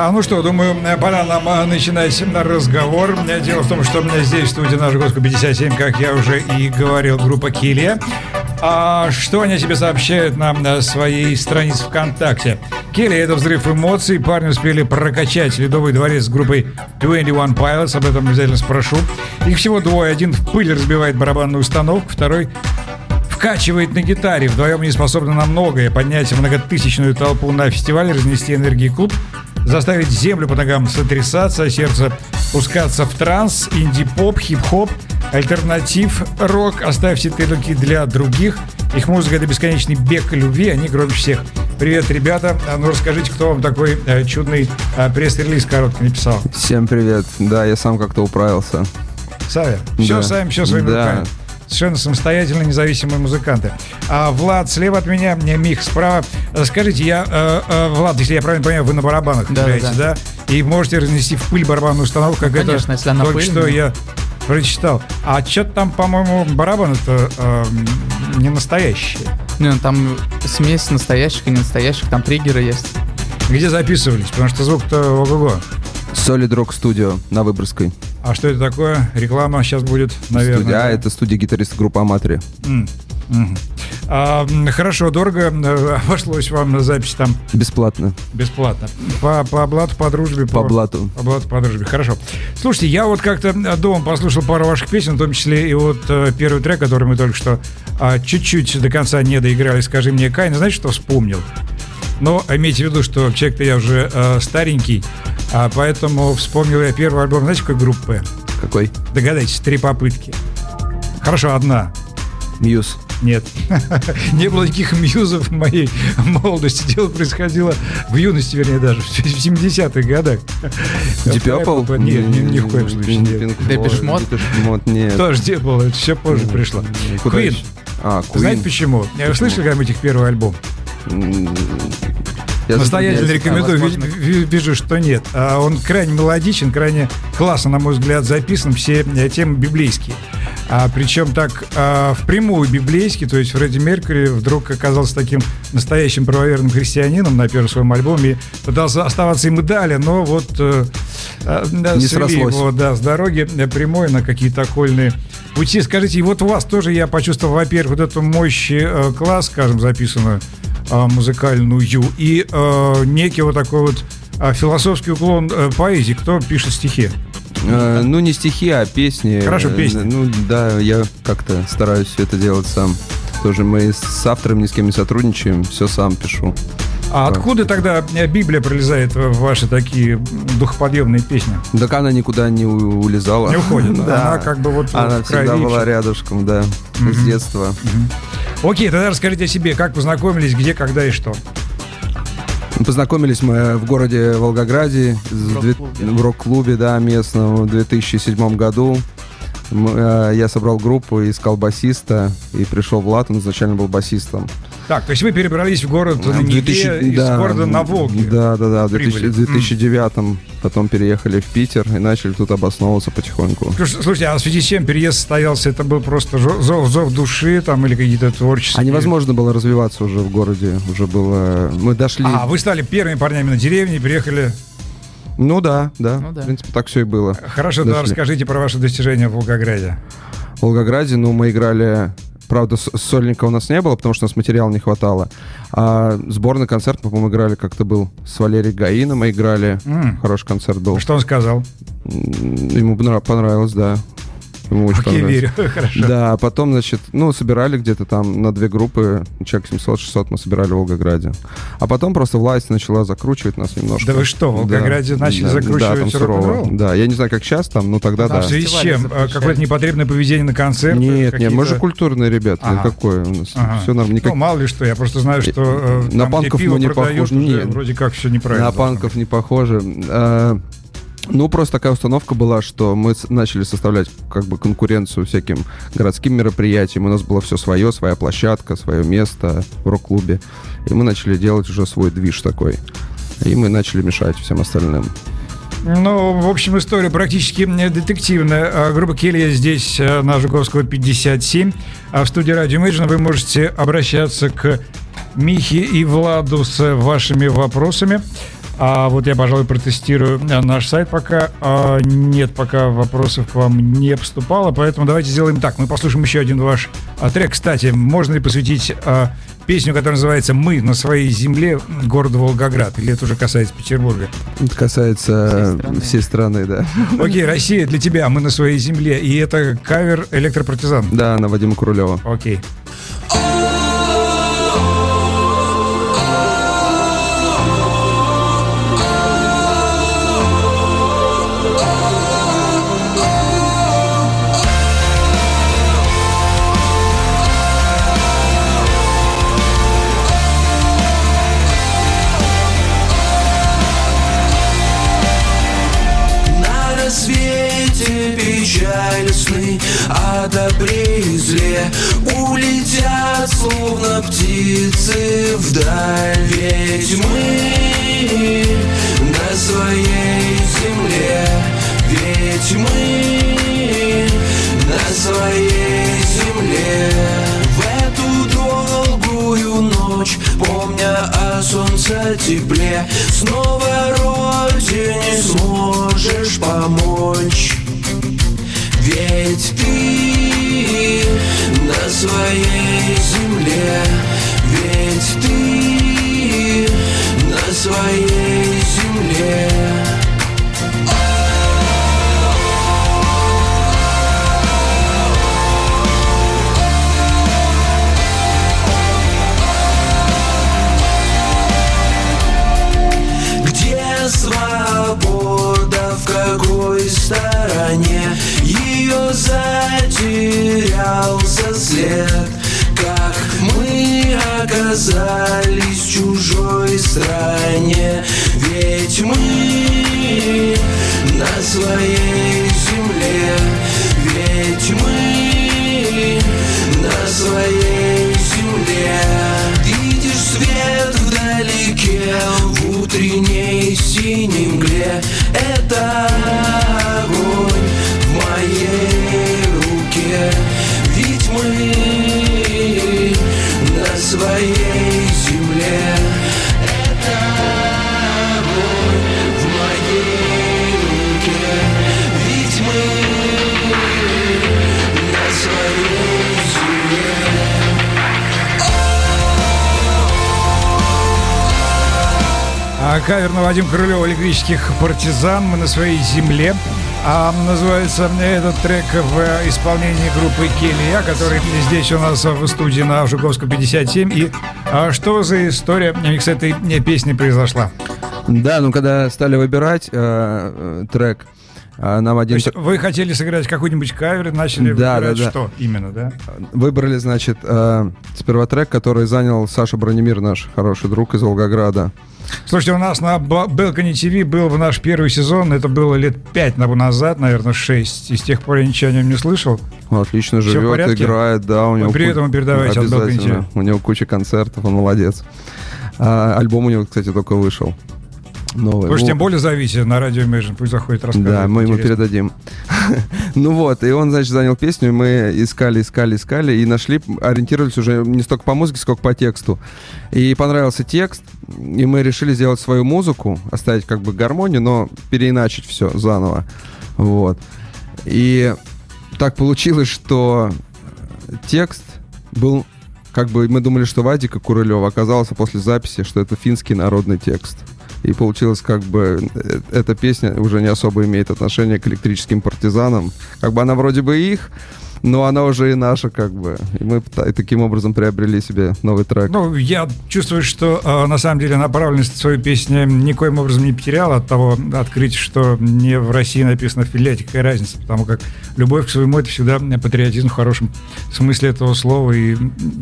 А, ну что, думаю, пора нам а, начинать разговор. Дело в том, что здесь в студии наш гость 57, как я уже и говорил, группа Килия. А что они тебе сообщают нам на своей странице ВКонтакте? Келли — это взрыв эмоций. Парни успели прокачать Ледовый дворец с группой 21 Pilots. Об этом обязательно спрошу. Их всего двое. Один в пыль разбивает барабанную установку, второй вкачивает на гитаре. Вдвоем не способны на многое. Поднять многотысячную толпу на фестивале, разнести энергии клуб, заставить землю по ногам сотрясаться, сердце пускаться в транс, инди-поп, хип-хоп, альтернатив, рок. Оставьте тарелки для других. Их музыка — это бесконечный бег любви, они громче всех. Привет, ребята. А Ну, расскажите, кто вам такой э, чудный э, пресс-релиз короткий написал? Всем привет. Да, я сам как-то управился. Савя. Все Да. сами, все своими Да. руками. Совершенно самостоятельно независимые музыканты. А Влад слева от меня, мне Мих справа. Э, Скажите, я, э, э, Влад, если я правильно понимаю, вы на барабанах Да, играете, да. да? И можете разнести в пыль барабанную установку, как конечно, это если она только пыльная. что я прочитал. А что-то там, по-моему, барабан это э, не настоящие. Не, ну, там смесь настоящих и ненастоящих, там триггеры есть. Где записывались? Потому что звук-то ого-го. Solid Rock Studio на Выборгской. А что это такое? Реклама сейчас будет, наверное. Студия, а, это студия гитариста группы Аматри. М, мгм. А, хорошо, дорого э, обошлось вам на запись там Бесплатно. бесплатно. По, по блату, по дружбе. По блату. По блату, по дружбе. Хорошо. Слушайте, я вот как-то э, дома послушал пару ваших песен, в том числе и вот э, первый трек, который мы только что а, чуть-чуть до конца не доиграли. Скажи мне, Кайн, знаете, что вспомнил? Но имейте в виду, что человек-то я уже э, старенький, а поэтому вспомнил я первый альбом, знаете, какой группы? Какой? Догадайтесь, три попытки. Хорошо, одна. Мьюз. Нет. Не было никаких мьюзов в моей молодости. Дело происходило в юности, вернее, даже в 70-х годах. Purple? Нет, ни, ни в коем случае? Depeche Mode, нет. Тоже не было, это все позже пришло. Еще? А, Знаете почему? Вы слышали когда-нибудь их первый альбом? Я Настоятельно рекомендую, возможно. ви- ви- вижу, что нет. А Он крайне мелодичен, крайне классно, на мой взгляд, записан, все э, темы библейские. А, причем так а, впрямую библейский, то есть Фредди Меркьюри вдруг оказался таким настоящим правоверным христианином на первом своем альбоме и пытался оставаться им и далее, но вот э, да, Не свели срослось. его да, с дороги прямой на какие-то окольные пути. Скажите, и вот у вас тоже я почувствовал, во-первых, вот эту мощь э, класс, скажем, записанную а, музыкальную, и э, некий вот такой вот а, философский уклон э, поэзии. Кто пишет стихи? Э, ну, не стихи, а песни. Хорошо, Э, песни. Ну, да, я как-то стараюсь все это делать сам. Тоже мы с автором ни с кем не сотрудничаем, все сам пишу. А откуда тогда Библия пролезает в ваши такие духоподъемные песни? Так она никуда не у- улезала. Не уходит. Да. Она как бы вот Она всегда была рядышком, да, с детства. Окей, тогда расскажите о себе, как познакомились, где, когда и что. Познакомились мы в городе Волгограде, В рок-клубе. да, местном, в 2007 году. Э, Я собрал группу, искал басиста, и пришел Влад, он изначально был басистом. Так, то есть вы перебрались в город на В Неве 2000 из да, города на Волге. Да, да, да, в Прибыли. 2000 в 2009 потом переехали в Питер и начали тут обосновываться потихоньку. Слушай, Слушайте, а в связи с чем переезд состоялся? Это был просто зов, зов души там или какие-то творческие... А невозможно было развиваться уже в городе, уже было... Мы дошли... А, вы стали первыми парнями на деревне, переехали... Ну да, да, Ну да. в принципе, так все и было. Хорошо, тогда расскажите про ваши достижения в Волгограде. В Волгограде, ну, мы играли... Правда, сольника у нас не было, потому что у нас материала не хватало. А сборный концерт, по-моему, играли как-то был с Валерием Гаином, мы играли. М. Хороший концерт был. Что он сказал? Ему понра- понравилось, да. Ему очень Окей, понравилось. верю. Хорошо. Да, потом, значит, ну, собирали где-то там на две группы, человек 700-600 мы собирали в Волгограде. А потом просто власть начала закручивать нас немножко. Да вы что, в Да. Волгограде начали Да, закручивать Да, там сурово. рок-н-ролл? Да, я не знаю, как сейчас там, но тогда Там да. В связи с чем? А, Какое-то непотребное поведение на концерте? Нет, нет, мы же культурные ребята. Ага. Какое у нас? Ага. Все нормально. Никак... Ну, мало ли что, я просто знаю, что э, На там, панков где пиво мы не продают, похожи. вроде как все неправильно. На панков не похоже. Ну, просто такая установка была, что мы начали составлять как бы конкуренцию всяким городским мероприятиям. У нас было все свое, своя площадка, свое место в рок-клубе. И мы начали делать уже свой движ такой. И мы начали мешать всем остальным. Ну, в общем, история практически э, детективная. А, Группа Келья здесь э, на Жуковского 57. А в студии Радио Imagine вы можете обращаться к Михе и Владу с вашими вопросами. А вот я, пожалуй, протестирую э, наш сайт пока. А, нет, пока вопросов к вам не поступало, поэтому давайте сделаем так. Мы послушаем еще один ваш а, трек. Кстати, можно ли посвятить а, песню, которая называется «Мы на своей земле» города Волгоград? Или это уже касается Петербурга? Это касается Всей страны. всей страны, да. Окей, Россия для тебя, мы на своей земле. И это кавер электропартизан. Да, на Вадима Курулева. Окей. О добре и зле Улетят, словно птицы вдаль. Ведь мы на своей земле. Ведь мы на своей земле. В эту долгую ночь, помня о солнце тепле Снова родине сможешь помочь Ведь ты на своей земле. Ведь ты на своей земле стороне Ее затерялся след. Как мы оказались в чужой стране. Ведь мы на своей земле. Ведь мы на своей земле. Видишь свет вдалеке в утренней синей мгле. Это своей земле Это огонь в моей руке Ведь мы на своей земле А кавер на Вадим Крылева электрических партизан. Мы на своей земле. А называется этот трек в исполнении группы Келия, который здесь у нас в студии на Жуковском 57. И а, что за история с этой э, песней произошла? Да, ну когда стали выбирать э, э, трек, э, нам То один... есть вы хотели сыграть какой-нибудь кавер, начали Да, выбирать да, да. что именно, да? Выбрали, значит, э, сперва трек, который занял Саша Бронемир, наш хороший друг из Волгограда. Слушайте, у нас на Balcony TV был в наш первый сезон, это было лет пять на- назад, наверное, шесть. И с тех пор я ничего о нем не слышал. Он отлично Всё в живет, играет, да, у него... Привет ему передавайте от Обязательно. У него куча концертов, он молодец. А, альбом у него, кстати, только вышел. Новый. Вы же тем более зовите на радио Imagine, пусть заходит рассказывает. Да, мы ему Интересно. передадим. ну вот, и он, значит, занял песню, мы искали, искали, искали, и нашли, ориентировались уже не столько по музыке, сколько по тексту. И понравился текст, и мы решили сделать свою музыку, оставить как бы гармонию, но переиначить все заново. Вот. И так получилось, что текст был как бы мы думали, что Вадика Курылева оказался после записи, что это финский народный текст. И получилось, как бы, э, эта песня уже не особо имеет отношение к электрическим партизанам. Как бы она вроде бы их, но она уже и наша, как бы. И мы та- таким образом приобрели себе новый трек. Ну, я чувствую, что э, на самом деле направленность своей песни никоим образом не потеряла от того открытия, что не в России написано в Финляндии. Какая разница? Потому как любовь к своему это всегда патриотизм в хорошем смысле этого слова. И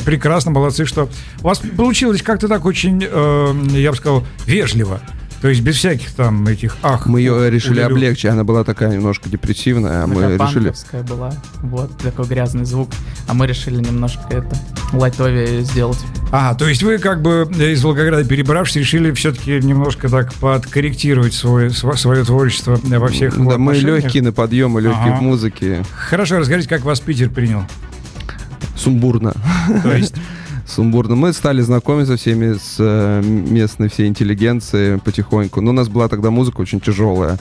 прекрасно, молодцы, что у вас получилось как-то так очень, э, я бы сказал, вежливо. То есть без всяких там этих ах. Мы ее решили улюлю. облегчить. Она была такая немножко депрессивная, а мы Такая решили... панковская была. Вот такой грязный звук. А мы решили немножко это лайтовее сделать. А, то есть вы как бы из Волгограда перебравшись, решили все-таки немножко так подкорректировать свое, сво- свое творчество во всех Да, мы легкие на подъем и легкие Ага. в музыке. Хорошо, расскажите, как вас Питер принял. Сумбурно. То есть, Сумбурно. Мы стали знакомиться всеми с э, местной всей интеллигенцией потихоньку. Но у нас была тогда музыка очень тяжелая.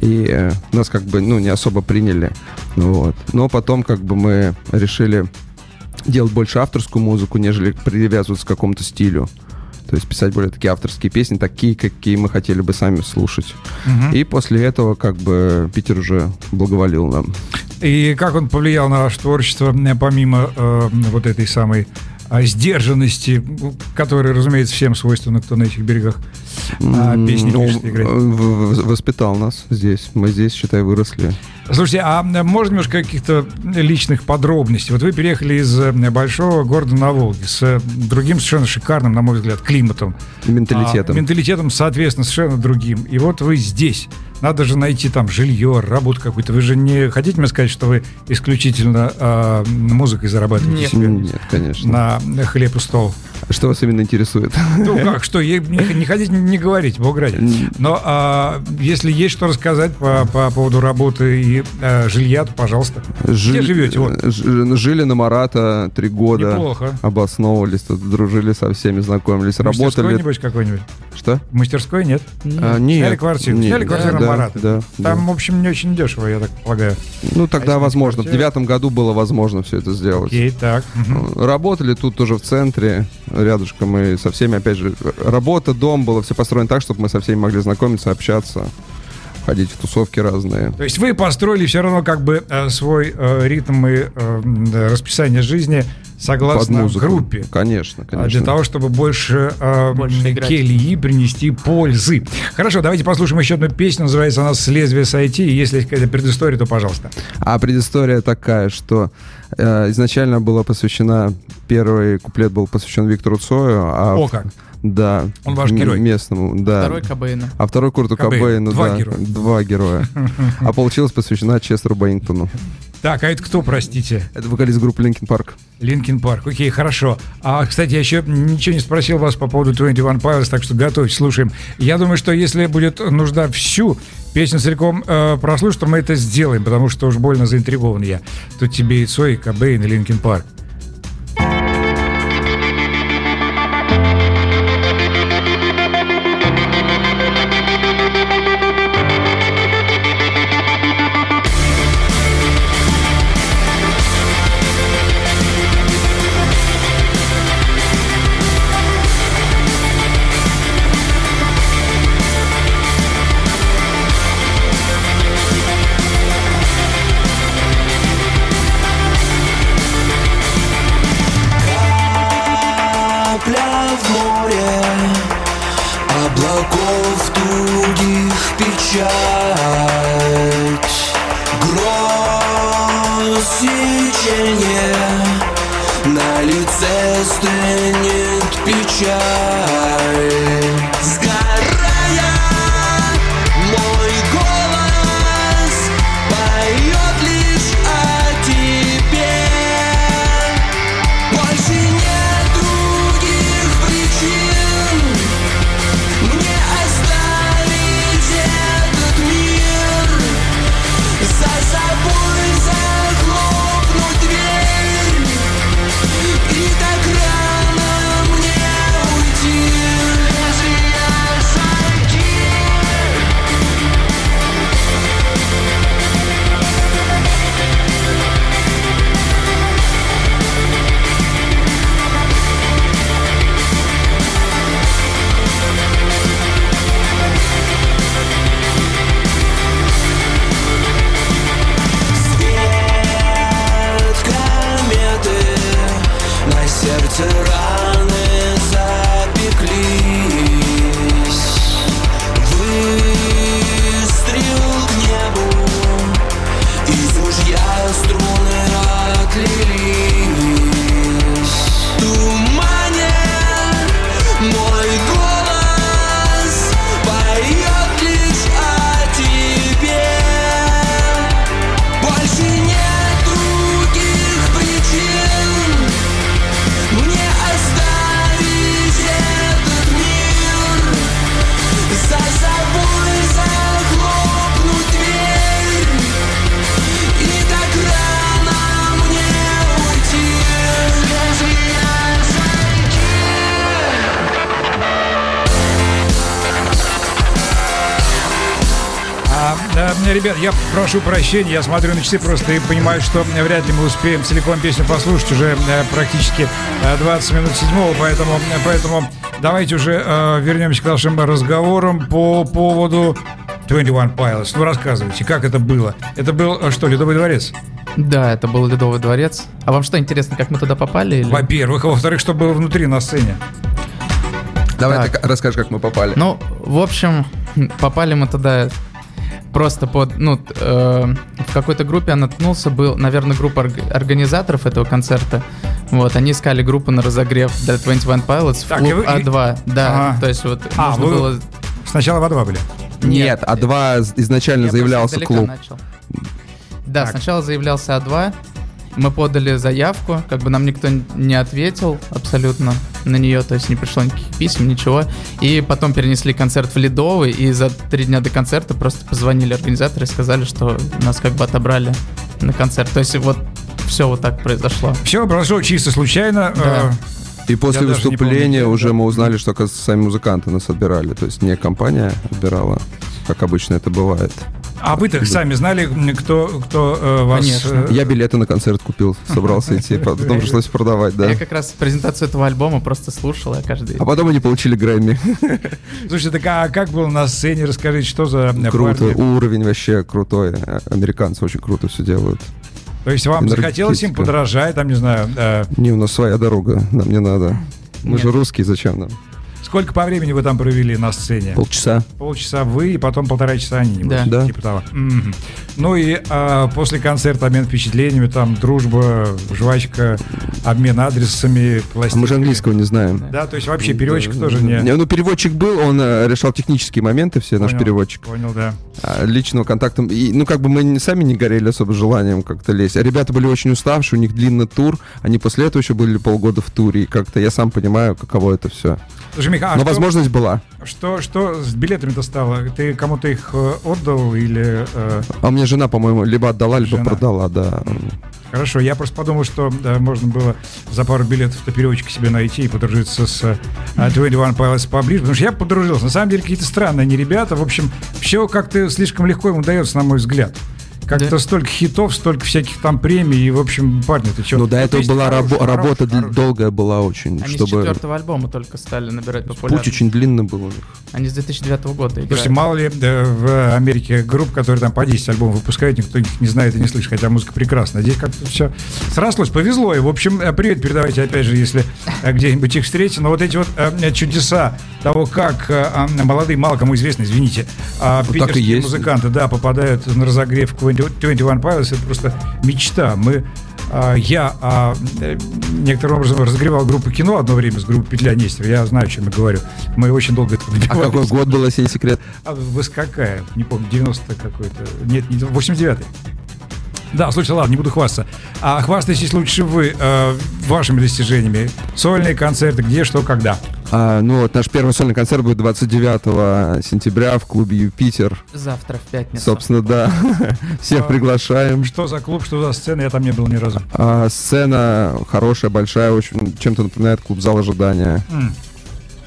И э, нас как бы, ну, не особо приняли. Вот. Но потом как бы мы решили делать больше авторскую музыку, нежели привязываться к какому-то стилю. То есть писать более такие авторские песни, такие, какие мы хотели бы сами слушать. Мгм. И после этого как бы Питер уже благоволил нам. И как он повлиял на ваше творчество, помимо э, вот этой самой сдержанности, которая, разумеется, всем свойственна, кто на этих берегах а, песни ну, пишет, играет. Воспитал нас здесь. Мы здесь, считай, выросли. Слушайте, а можно немножко каких-то личных подробностей? Вот вы переехали из э, большого города на Волге с э, другим совершенно шикарным, на мой взгляд, климатом. Менталитетом. А, менталитетом, соответственно, совершенно другим. И вот вы здесь. Надо же найти там жилье, работу какую-то. Вы же не хотите мне сказать, что вы исключительно а, музыкой зарабатываете Нет. себе Нет, конечно. на хлеб и стол? Что вас именно интересует? Ну как, что, не, не хотите не говорить, бог ради. Но а, если есть что рассказать по, по поводу работы и а, жилья, то пожалуйста. Жи- живете? Вот. Ж- Жили на Марата три года. Неплохо. Обосновывались, тут дружили со всеми, знакомились, В мастерской, работали. небось, какой-нибудь? Что? В мастерской нет? А, нет. Сняли квартиру. Нет, Сняли квартиру да, на Марата. Да, Там, да. в общем, не очень дешево, я так полагаю. Ну, тогда снять возможно. В квартиру? девятом году было возможно все это сделать. Окей, так. мгм. Работали тут тоже в центре, рядышком, и со всеми, опять же, работа, дом, было все построено так, чтобы мы со всеми могли знакомиться, общаться, ходить в тусовки разные. То есть вы построили все равно как бы э, свой э, ритм и э, расписание жизни согласно группе. Конечно, А, конечно. Для того, чтобы больше, э, Больше келии принести пользы. Хорошо, давайте послушаем еще одну песню. Называется она «С лезвия сойти». И если есть какая-то предыстория, то пожалуйста. А предыстория такая, что э, изначально была посвящена, первый куплет был посвящен Виктору Цою, а О как. Да, Он ваш герой. местному, да. Второй Кобейна. А второй Курту Кобейн. Кобейну, Два да, героя. два героя. А получилось посвящена Честеру Беннингтону. Так, а это кто, простите? Это вокалист группы Linkin Park. Linkin Park. Окей, хорошо. А, кстати, я еще ничего не спросил вас по поводу 21 Pilots, так что готовьтесь, слушаем. Я думаю, что если будет нужда всю песню целиком э, прослушать, то мы это сделаем, потому что уж больно заинтригован я. Тут тебе и Цой, и Кобейн, и Линкин Парк. Печать Гроз На лице стынет печаль ребят, я прошу прощения, я смотрю на часы просто и понимаю, что вряд ли мы успеем целиком песню послушать уже э, практически э, 20 минут седьмого, поэтому, э, поэтому давайте уже э, вернемся к нашим разговорам по поводу 21 Pilots. Ну, рассказывайте, как это было? Это был, э, что, Ледовый дворец? Да, это был Ледовый дворец. А вам что интересно, как мы туда попали? Или... Во-первых, а во-вторых, что было внутри на сцене? Давай Так. ты расскажешь, как мы попали. Ну, в общем, попали мы туда просто под, ну, э, в какой-то группе я наткнулся, был, наверное, группа орг- организаторов этого концерта. Вот, они искали группу на разогрев для 21 Pilots в Так, клуб вы- и- А2. Да, Ага. то есть вот А, нужно вы- было... Сначала во два были. Нет, а два изначально Я заявлялся клуб. начал. Да, Так. сначала заявлялся А2. Мы подали заявку, как бы нам никто не ответил абсолютно на нее, то есть не пришло никаких писем, ничего. И потом перенесли концерт в Ледовый, и за три дня до концерта просто позвонили организаторы и сказали, что нас как бы отобрали на концерт. То есть вот все вот так произошло. Все произошло чисто случайно. Да. э, И после Я выступления помню, уже да. мы узнали, что, оказывается, сами музыканты нас отбирали. То есть не компания отбирала, как обычно это бывает. А вы-то сами знали, кто, кто э, вас... Конечно. э, Я билеты на концерт купил, собрался идти, потом пришлось продавать, да. Я как раз презентацию этого альбома просто слушал, я каждый... А потом они получили Грэмми. Слушайте, так а как было на сцене? Расскажите, что за э, Круто, парни? уровень вообще крутой. А- Американцы очень круто все делают. То есть вам захотелось им подражать, там, не знаю, э, Не, у нас своя дорога, нам не надо. Мы же Нет. русские, зачем нам? Сколько по времени вы там провели на сцене? Полчаса. Полчаса вы, и потом полтора часа они, Да. Да. типа того. Мгм. Ну и а, после концерта обмен впечатлениями, там дружба, жвачка, обмен адресами, А пластинками. мы же английского не знаем. Да, то есть вообще переводчик тоже не... Не, ну, переводчик был, он э, решал технические моменты все, наш Понял, переводчик. Понял, да. А личного контакта... И, ну, как бы мы сами не горели особо желанием как-то лезть. А ребята были очень уставшие, у них длинный тур. Они после этого еще были полгода в туре. И как-то я сам понимаю, каково это все. Слушай, Миха, а Но что- возможность была. Что, что с билетами-то стало? Ты кому-то их э, отдал или... э, А у меня жена, по-моему, либо отдала, либо Жена. продала, да. Хорошо, я просто подумал, что да, можно было за пару билетов то переводчика себе найти и подружиться с э, 21 Pilots поближе, потому что я подружился. На самом деле какие-то странные они ребята. В общем, все как-то слишком легко им удается, на мой взгляд. Как-то Да. столько хитов, столько всяких там премий, и, в общем, парни, ты что? Но до этого была рабо- работа дл- долгая была очень, Они с чтобы... четвертого альбома только стали набирать популярность. Путь очень длинный был у них. Они с 2009 года играют. Слушайте, мало ли э, в Америке групп, которые там по 10 альбомов выпускают, никто их не знает и не слышит, хотя музыка прекрасная. Здесь как-то все срослось, повезло. И, в общем, э, привет передавайте, опять же, если э, где-нибудь их встретите. Но вот эти вот э, чудеса того, как э, а, молодые, мало кому известны, извините, так и питерские есть. музыканты, да, попадают на разогрев к 21 Pilots, это просто мечта. Мы а, я а, э, некоторым образом разогревал группу кино одно время с группой Петля Нестер. Я знаю, о чем я говорю. Мы очень долго это А какой добивались. год был, если не секрет? А вы с какая? Не помню, 90 какой-то. Нет, не 89-й. Да, слушай, ладно, не буду хвастаться. А хвастайтесь лучше вы э, вашими достижениями. Сольные концерты, где, что, когда. А, ну вот наш первый сольный концерт будет 29 сентября в клубе Юпитер. Завтра в пятницу. Собственно, да. Всех А, приглашаем. Что за клуб, что за сцена, я там не был ни разу. А, сцена хорошая, большая, очень чем-то напоминает клуб зал ожидания. М.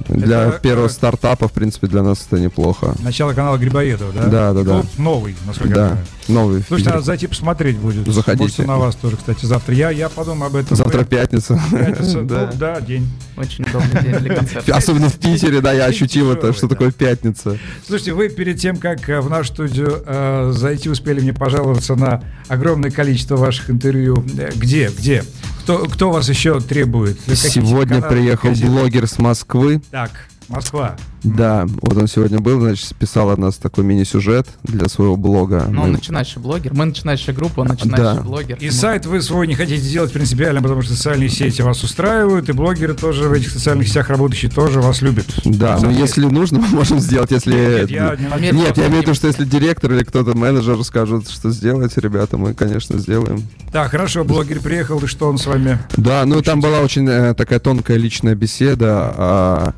Для Это, первого э, стартапа, в принципе, для нас это неплохо. Начало канала Грибоедова, да? Да, да, да. Новый, насколько я Да, знаю. новый. в Слушайте, надо зайти посмотреть будет. Заходите. Может, на вас тоже, кстати, завтра. Я, я подумаю об этом. Завтра пятница. Пятница. Да. Ну, да, день. Очень удобный день для концерта. Особенно в Питере, да, я ощутил это, что такое пятница. Слушайте, вы перед тем, как э, в нашу студию э, зайти, успели мне пожаловаться на огромное количество ваших интервью. Э, Где? Где? Кто, кто вас еще требует? Какие Сегодня каналы, приехал блогер с Москвы. Так, Москва. Да, вот он сегодня был, значит, писал от нас такой мини-сюжет для своего блога. Ну, он Мы- начинающий блогер. Мы начинающая группа, он начинающий Да. блогер. И Мы- сайт вы свой не хотите делать принципиально, потому что социальные сети вас устраивают, и блогеры тоже в этих социальных сетях работающие тоже вас любят. Да, но если нужно, мы можем сделать, если... Нет, я не Нет, я имею в виду, что если директор или кто-то менеджер скажут, что сделать, ребята, мы, конечно, сделаем. Так, хорошо, блогер приехал, и что он с вами? Да, ну там была очень э, такая тонкая личная беседа. а,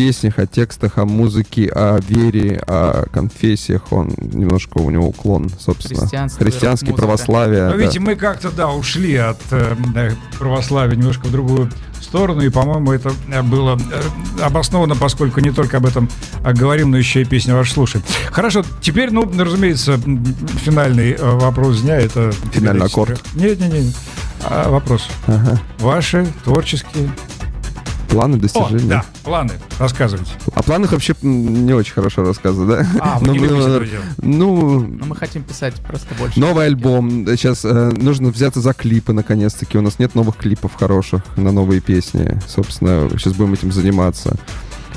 песнях, о текстах, о музыке, о вере, о конфессиях. Он немножко у него уклон, собственно. Христианский, рок-музыка. православие. Но да. видите, мы как-то, да, ушли от э, православия немножко в другую сторону, и, по-моему, это э, было э, обосновано, поскольку не только об этом э, говорим, но еще и песню вашу слушаем. Хорошо, теперь, ну, разумеется, финальный э, вопрос дня, это... Финальный аккорд. Нет, нет, нет. А, вопрос. Ага. Ваши творческие... Планы О, достижения. да, планы. Рассказывайте. О планах вообще не очень хорошо рассказывать, да? А, вы Но не мы, этого делать. Ну, Но мы хотим писать просто больше. Новый музыки. альбом. Сейчас э, нужно взяться за клипы, наконец-таки. У нас нет новых клипов хороших на новые песни. Собственно, сейчас будем этим заниматься.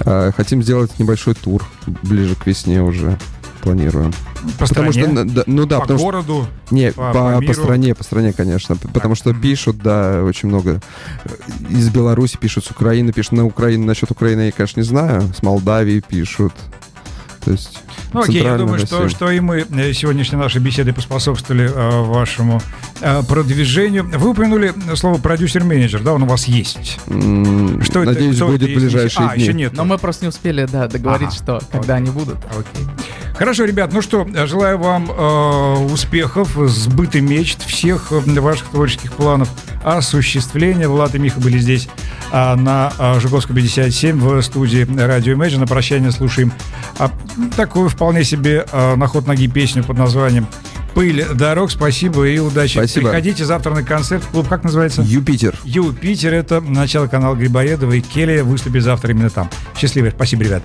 Э, хотим сделать небольшой тур ближе к весне уже. Планируем. По потому стране, что, да, ну да, по потому что городу. не по- по, по по, стране, по стране, конечно, п- потому что пишут, да, очень много из Беларуси пишут, с Украины пишут, на Украине насчет Украины я, конечно, не знаю, с Молдавии пишут, то есть Ну, окей, я думаю, что, что и мы э, сегодняшней нашей беседы поспособствовали э, вашему э, продвижению. Вы упомянули слово продюсер-менеджер, да, он у вас есть. М, Что это? Надеюсь, Кто будет это в ближайшие А, дни. еще нет. Но мы просто не успели, да, договорить, Ага. что, когда они будут. Окей. Хорошо, ребят, ну что, э, желаю вам э, успехов, сбыта мечт, всех э, ваших творческих планов осуществления. Влад и Миха были здесь а, на а, Жуковской 57 в студии Радио Imagine. На прощание слушаем а, такую вполне себе а, на ход ноги песню под названием «Пыль дорог». Спасибо и удачи. Спасибо. Приходите завтра на концерт. Клуб как называется? Юпитер. Юпитер. Это начало канала Грибоедова и Келли выступит завтра именно там. Счастливо. Спасибо, ребят.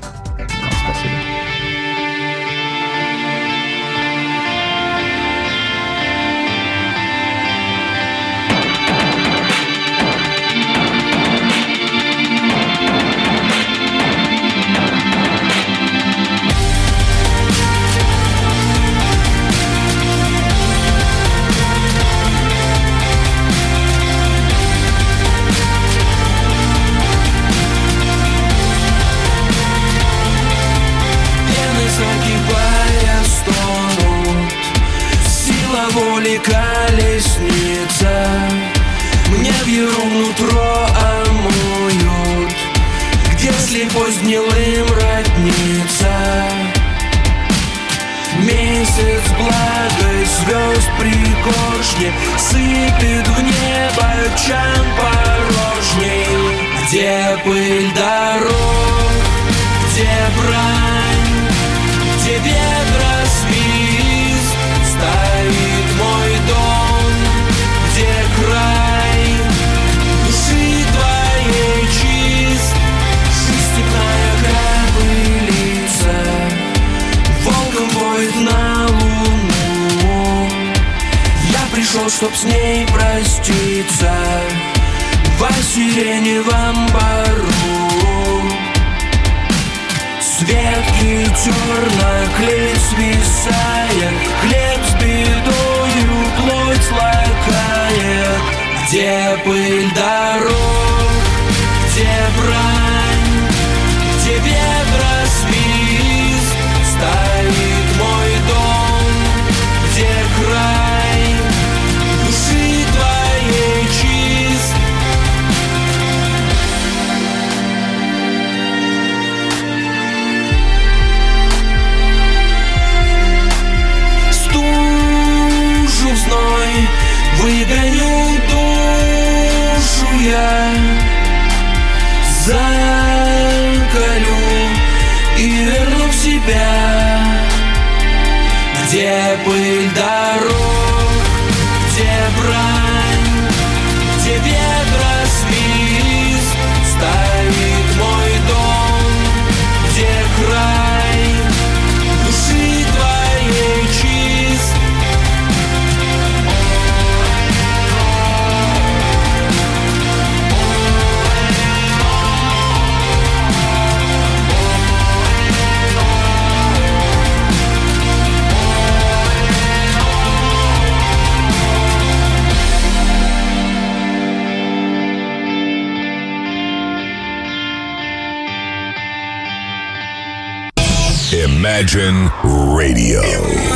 Месяц благой звезд пригоршни Сыпет в небо чан порожней Где пыль дорог, где брань Где ветра чтоб с ней проститься. Во сиреневом бару Светки терноклей свисает Хлеб с бедою плоть лакает. Где пыль Imagine Radio.